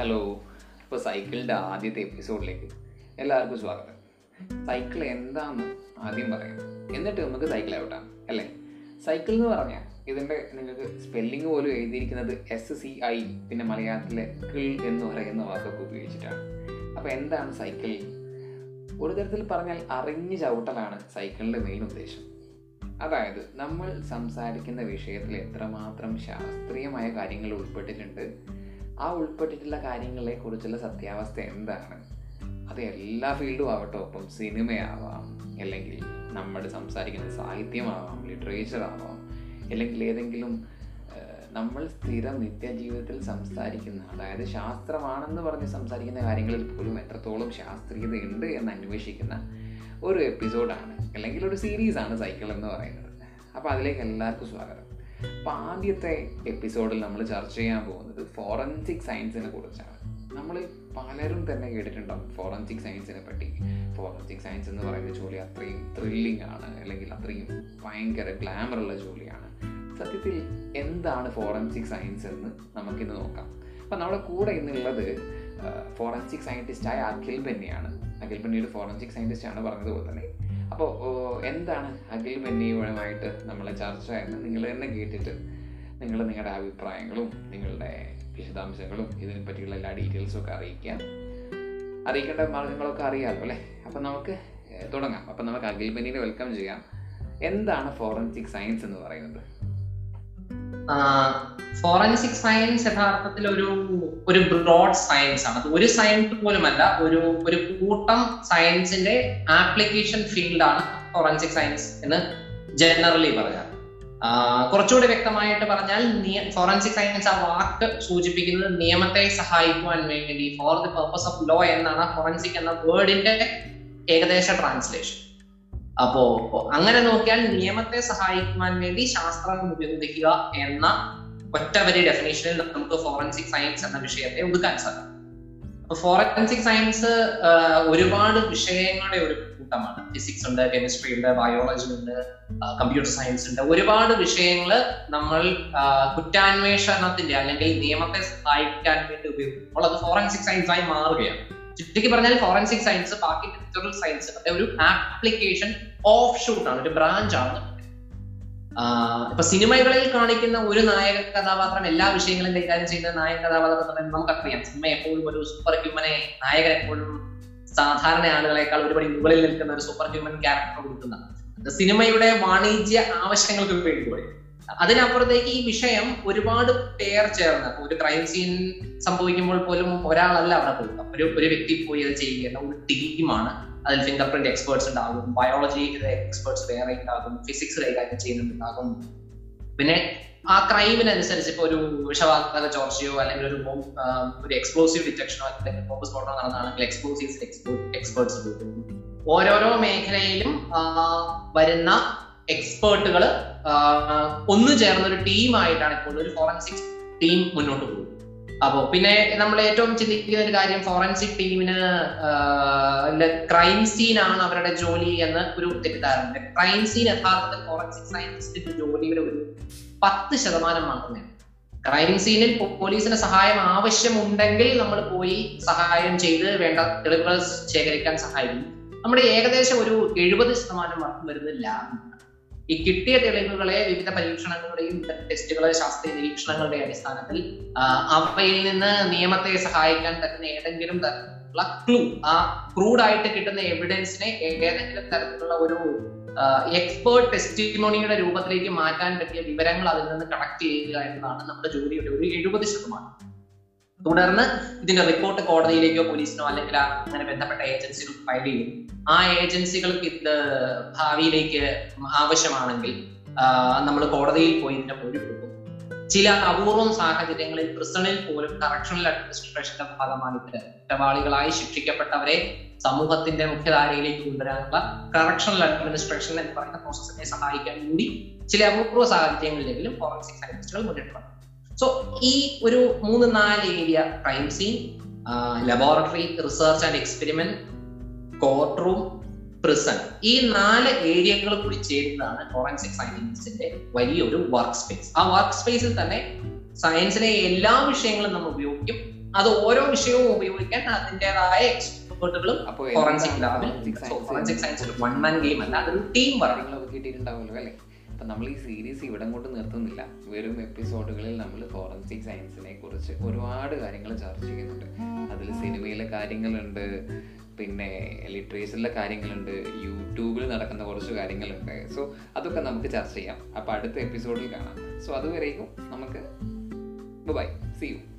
Hello ഇപ്പോൾ സൈക്കിളിന്റെ ആദ്യത്തെ എപ്പിസോഡിലേക്ക് എല്ലാവർക്കും സ്വാഗതം. സൈക്കിൾ എന്താണെന്ന് ആദ്യം പറയാം. എന്നിട്ട് നമുക്ക് സൈക്കിൾ ഔട്ടാണ് അല്ലേ? സൈക്കിൾ എന്ന് പറഞ്ഞാൽ ഇതിന്റെ നിങ്ങൾക്ക് സ്പെല്ലിംഗ് പോലും എഴുതിയിരിക്കുന്നത് എസ് സി ഐ പിന്നെ മലയാളത്തിലെ കിൾ എന്ന് പറയുന്ന വാക്കൊക്കെ ഉപയോഗിച്ചിട്ടാണ്. അപ്പോൾ എന്താണ് സൈക്കിൾ ഒരു തരത്തിൽ പറഞ്ഞാൽ അറിഞ്ഞ് ചവിട്ടലാണ് സൈക്കിളിന്റെ മെയിൻ ഉദ്ദേശം. അതായത് നമ്മൾ സംസാരിക്കുന്ന വിഷയത്തിൽ എത്രമാത്രം ശാസ്ത്രീയമായ കാര്യങ്ങൾ ഉൾപ്പെട്ടിട്ടുണ്ട് ആ ഉൾപ്പെട്ടിട്ടുള്ള കാര്യങ്ങളെ കുറിച്ചുള്ള സത്യാവസ്ഥ എന്താണ്? അത് എല്ലാ ഫീൽഡും ആവട്ടെ ഒപ്പം സിനിമയാവാം അല്ലെങ്കിൽ നമ്മൾ സംസാരിക്കുന്ന സാഹിത്യമാവാം ലിറ്ററേച്ചർ ആവാം അല്ലെങ്കിൽ ഏതെങ്കിലും നമ്മൾ സ്ഥിരം നിത്യജീവിതത്തിൽ സംസാരിക്കുന്ന അതായത് ശാസ്ത്രമാണെന്ന് പറഞ്ഞ് സംസാരിക്കുന്ന കാര്യങ്ങളിൽ പോലും എത്രത്തോളം ശാസ്ത്രീയത ഉണ്ട് എന്ന് അന്വേഷിക്കുന്ന ഒരു എപ്പിസോഡാണ് അല്ലെങ്കിൽ ഒരു സീരീസാണ് സൈക്കിൾ എന്ന് പറയുന്നത്. അപ്പോൾ അതിലേക്ക് എല്ലാവർക്കും സ്വാഗതം. അപ്പോൾ ആദ്യത്തെ എപ്പിസോഡിൽ നമ്മൾ ചർച്ച ചെയ്യാൻ പോകുന്നത് ഫോറൻസിക് സയൻസിനെ കുറിച്ചാണ്. നമ്മൾ പലരും തന്നെ കേട്ടിട്ടുണ്ടാവും ഫോറൻസിക് സയൻസിനെ പറ്റി. ഫോറൻസിക് സയൻസ് എന്ന് പറയുന്ന ജോലി അത്രയും ത്രില്ലിംഗ് ആണ് അല്ലെങ്കിൽ അത്രയും ഭയങ്കര ഗ്ലാമറുള്ള ജോലിയാണ്. സത്യത്തിൽ എന്താണ് ഫോറൻസിക് സയൻസ് എന്ന് നമുക്കിന്ന് നോക്കാം. അപ്പം നമ്മുടെ കൂടെ ഇന്നുള്ളത് ഫോറൻസിക് സയന്റിസ്റ്റായ അഖിൽ ബെന്നിയാണ്. അഖിൽ ബെന്നി ഒരു ഫോറൻസിക് സയന്റിസ്റ്റാണ് പറഞ്ഞതുപോലെ തന്നെ അപ്പോൾ എന്താണ് അഖിൽ ബെന്നിയുമായിട്ട് നമ്മളെ ചർച്ച എന്ന് നിങ്ങൾ തന്നെ കേട്ടിട്ട് നിങ്ങൾ നിങ്ങളുടെ അഭിപ്രായങ്ങളും നിങ്ങളുടെ വിശദാംശങ്ങളും ഇതിനെ പറ്റിയുള്ള എല്ലാ ഡീറ്റെയിൽസും ഒക്കെ അറിയിക്കുക. അറിയിക്കേണ്ട മാർഗങ്ങളൊക്കെ അറിയാമല്ലോ അല്ലേ? അപ്പം നമുക്ക് തുടങ്ങാം. അപ്പം നമുക്ക് അഖിൽ ബെന്നിനെ വെൽക്കം ചെയ്യാം. എന്താണ് ഫോറൻസിക് സയൻസ് എന്ന് പറയുന്നത്? ഫോറൻസിക് സയൻസ് യഥാർത്ഥത്തിൽ ഒരു ഒരു ബ്രോഡ് സയൻസ് ആണ്. അത് ഒരു സയൻസ് പോലുമല്ല ഒരു ഒരു കൂട്ടം സയൻസിന്റെ ആപ്ലിക്കേഷൻ ഫീൽഡാണ് ഫോറൻസിക് സയൻസ് എന്ന് ജനറലി പറയാം. കുറച്ചുകൂടി വ്യക്തമായിട്ട് പറഞ്ഞാൽ ഫോറൻസിക് സയൻസ് ആ വാക്ക് സൂചിപ്പിക്കുന്നത് നിയമത്തെ സഹായിക്കുവാൻ വേണ്ടി for the purpose of law എന്നാണ് ഫോറൻസിക് എന്ന വേർഡിന്റെ ഏകദേശ ട്രാൻസ്ലേഷൻ അപ്പോ അങ്ങനെ നോക്കിയാൽ നിയമത്തെ സഹായിക്കുവാൻ വേണ്ടി ശാസ്ത്രം ഉപയോഗിക്കുക എന്ന ഒറ്റ വലിയ ഡെഫിനേഷനിൽ നമുക്ക് ഫോറൻസിക് സയൻസ് എന്ന വിഷയത്തെ ഒതുക്കാൻ സാധിക്കും. അപ്പൊ ഫോറൻസിക് സയൻസ് ഒരുപാട് വിഷയങ്ങളുടെ ഒരു കൂട്ടമാണ്. ഫിസിക്സ് ഉണ്ട് കെമിസ്ട്രി ഉണ്ട് ബയോളജി ഉണ്ട് കമ്പ്യൂട്ടർ സയൻസ് ഉണ്ട്. ഒരുപാട് വിഷയങ്ങൾ നമ്മൾ കുറ്റാന്വേഷണത്തിന്റെ അല്ലെങ്കിൽ നിയമത്തെ സഹായിക്കാൻ വേണ്ടി ഉപയോഗിക്കുമ്പോൾ അത് ഫോറൻസിക് സയൻസ് ആയി മാറുകയാണ്. ചുരുക്കി പറഞ്ഞാൽ ഫോറൻസിക് സയൻസ് ബാക്കി സയൻസ് ഒരു ആപ്ലിക്കേഷൻ ഓഫ് ഷൂട്ട് ആണ് ഒരു ബ്രാഞ്ച് ആണ്. ഇപ്പൊ സിനിമകളിൽ കാണിക്കുന്ന ഒരു നായക കഥാപാത്രം എല്ലാ വിഷയങ്ങളും കൈകാര്യം ചെയ്യുന്ന നായക കഥാപാത്രം നമുക്കറിയാം. സിനിമ എപ്പോഴും ഒരു സൂപ്പർ ഹ്യൂമനെ നായകൻ എപ്പോഴും സാധാരണ ആളുകളെക്കാൾ ഒരുപടി മുകളിൽ നിൽക്കുന്ന ഒരു സൂപ്പർ ഹ്യൂമൻ ക്യാരക്ടർ കൊടുക്കുന്ന സിനിമയുടെ വാണിജ്യ ആവശ്യങ്ങൾക്ക് വേണ്ടി അതിനപ്പുറത്തേക്ക് ഈ വിഷയം ഒരുപാട് പേർ ചേർന്ന്. ഒരു ക്രൈം സീൻ സംഭവിക്കുമ്പോൾ പോലും ഒരാളല്ല അവിടെ പോകുക ഒരു ഒരു വ്യക്തി പോയി അത് ചെയ്യുകയല്ല ഒരു ടീമാണ്. അതിൽ ഫിംഗർ പ്രിന്റ് എക്സ്പേർട്സ് ഉണ്ടാകും ബയോളജി എക്സ്പേർട്സ് വേറെ ഉണ്ടാകും. ഫിസിക്സ് കൈകാര്യം ചെയ്യുന്നുണ്ടാകും പിന്നെ ആ ക്രൈമിനനുസരിച്ച് ഇപ്പൊ ഒരു വിഷവാതക ചോർച്ചയോ അല്ലെങ്കിൽ ഒരു ഒരു എക്സ്പ്ലോസീവ് ഡിറ്റക്ഷനോ അല്ലെങ്കിൽ ബോംബ് സ്ഫോടനോ നടന്നാണെങ്കിൽ എക്സ്പ്ലോസീവ്സ് എക്സ്പേർട്സ് ഓരോരോ മേഖലയിലും വരുന്ന എക്സ്പേർട്ടുകൾ ഒന്നു ചേർന്ന ഒരു ടീമായിട്ടാണ് ഇപ്പോൾ ഒരു ഫോറൻസിക് ടീം മുന്നോട്ട് പോകുന്നത്. അപ്പോ പിന്നെ നമ്മൾ ഏറ്റവും ചിന്തിക്കുന്ന ഒരു കാര്യം ഫോറൻസിക് ടീമിന് ക്രൈം സീൻ ആണ് അവരുടെ ജോലി എന്ന് ഒരു തെറ്റിദ്ധാരണ ക്രൈം സീൻ യഥാർത്ഥത്തിൽ ഫോറൻസിക് സയൻസിന്റെ ജോലിയുടെ ഒരു പത്ത് ശതമാനം മാത്രമേ ക്രൈം സീനിൽ പോലീസിന് സഹായം ആവശ്യമുണ്ടെങ്കിൽ നമ്മൾ പോയി സഹായം ചെയ്ത് വേണ്ട തെളിവുകൾ ശേഖരിക്കാൻ സഹായിക്കും. നമ്മുടെ ഏകദേശം ഒരു എഴുപത് ശതമാനം വർക്ക് വരുന്നത് ലാബിലാണ് ഈ കിട്ടിയ തെളിവുകളെ വിവിധ പരീക്ഷണങ്ങളുടെയും ടെസ്റ്റുകളെ ശാസ്ത്രീയ നിരീക്ഷണങ്ങളുടെ അടിസ്ഥാനത്തിൽ അവയിൽ നിന്ന് നിയമത്തെ സഹായിക്കാൻ പറ്റുന്ന ഏതെങ്കിലും തരത്തിലുള്ള ക്ലൂ ആ ക്രൂഡായിട്ട് കിട്ടുന്ന എവിഡൻസിനെ ഏതെങ്കിലും തരത്തിലുള്ള ഒരു എക്സ്പേർട്ട് ടെസ്റ്റിമോണിയുടെ രൂപത്തിലേക്ക് മാറ്റാൻ പറ്റിയ വിവരങ്ങൾ അതിൽ നിന്ന് കളക്ട് ചെയ്യുക എന്നതാണ് നമ്മുടെ ജോലിയുടെ ഒരു എഴുപത് ശതമാനം. തുടർന്ന് ഇതിന്റെ റിപ്പോർട്ട് കോടതിയിലേക്കോ പോലീസിനോ അല്ലെങ്കിൽ അങ്ങനെ ബന്ധപ്പെട്ട ഏജൻസികൾ ഫയൽ ചെയ്യും. ആ ഏജൻസികൾക്ക് ഇത് ഭാവിയിലേക്ക് ആവശ്യമാണെങ്കിൽ നമ്മൾ കോടതിയിൽ പോയി ഇതിന്റെ മൊഴി കൊടുക്കും ചില അപൂർവം സാഹചര്യങ്ങളിൽ പ്രിസണിൽ പോലും കറക്ഷണൽ അഡ്മിനിസ്ട്രേഷന്റെ ഭാഗമായിട്ട് കുറ്റവാളികളായി ശിക്ഷിക്കപ്പെട്ടവരെ സമൂഹത്തിന്റെ മുഖ്യധാരയിലേക്ക് കൊണ്ടുവരാനുള്ള കറക്ഷണൽ അഡ്മിനിസ്ട്രേഷൻ എന്ന് പറയുന്ന പ്രോസസ്സിനെ സഹായിക്കാൻ കൂടി ചില അപൂർവ സാഹചര്യങ്ങളിലെങ്കിലും ഫോറൻസിക് സയന്റിസ്റ്റുകൾ മുന്നിട്ടുണ്ട് സോ ഈ ഒരു മൂന്ന് നാല് area crime scene laboratory research and experiment courtroom prison ഈ നാല് ഏരിയകൾ കൂടി ചേരുന്നതാണ് ഫോറൻസിക് സയൻസിന്റെ വലിയൊരു വർക്ക് സ്പേസ് ആ വർക്ക് സ്പേസിൽ തന്നെ സയൻസിലെ എല്ലാ വിഷയങ്ങളും നമ്മൾ ഉപയോഗിക്കും. അത് ഓരോ വിഷയവും ഉപയോഗിക്കാൻ അതിന്റെതായ എക്സ്പേർട്ടുകളും ഫോറൻസിക് ലാബിൽ ഫോറൻസിക് സയൻസ് ഒരു വൺ മാൻ ഗെയിം അല്ല അതൊരു ടീം വർക്ക് കിട്ടിയിട്ടുണ്ടാവുമല്ലോ അല്ലേ? അപ്പം നമ്മൾ ഈ സീരീസ് ഇവിടെ കൊണ്ട് നിർത്തുന്നില്ല. വെറും എപ്പിസോഡുകളിൽ നമ്മൾ ഫോറൻസിക് സയൻസിനെ കുറിച്ച് ഒരുപാട് കാര്യങ്ങൾ ചർച്ച ചെയ്യുന്നുണ്ട്. അതിൽ സിനിമയിലെ കാര്യങ്ങളുണ്ട് പിന്നെ ലിറ്ററേച്ചറിലെ കാര്യങ്ങളുണ്ട് യൂട്യൂബിൽ നടക്കുന്ന കുറച്ച് കാര്യങ്ങളുണ്ട്. സോ അതൊക്കെ നമുക്ക് ചർച്ച ചെയ്യാം. അപ്പോൾ അടുത്ത എപ്പിസോഡിൽ കാണാം. സോ അതുവരേക്കും നമുക്ക് ബൈ സി യു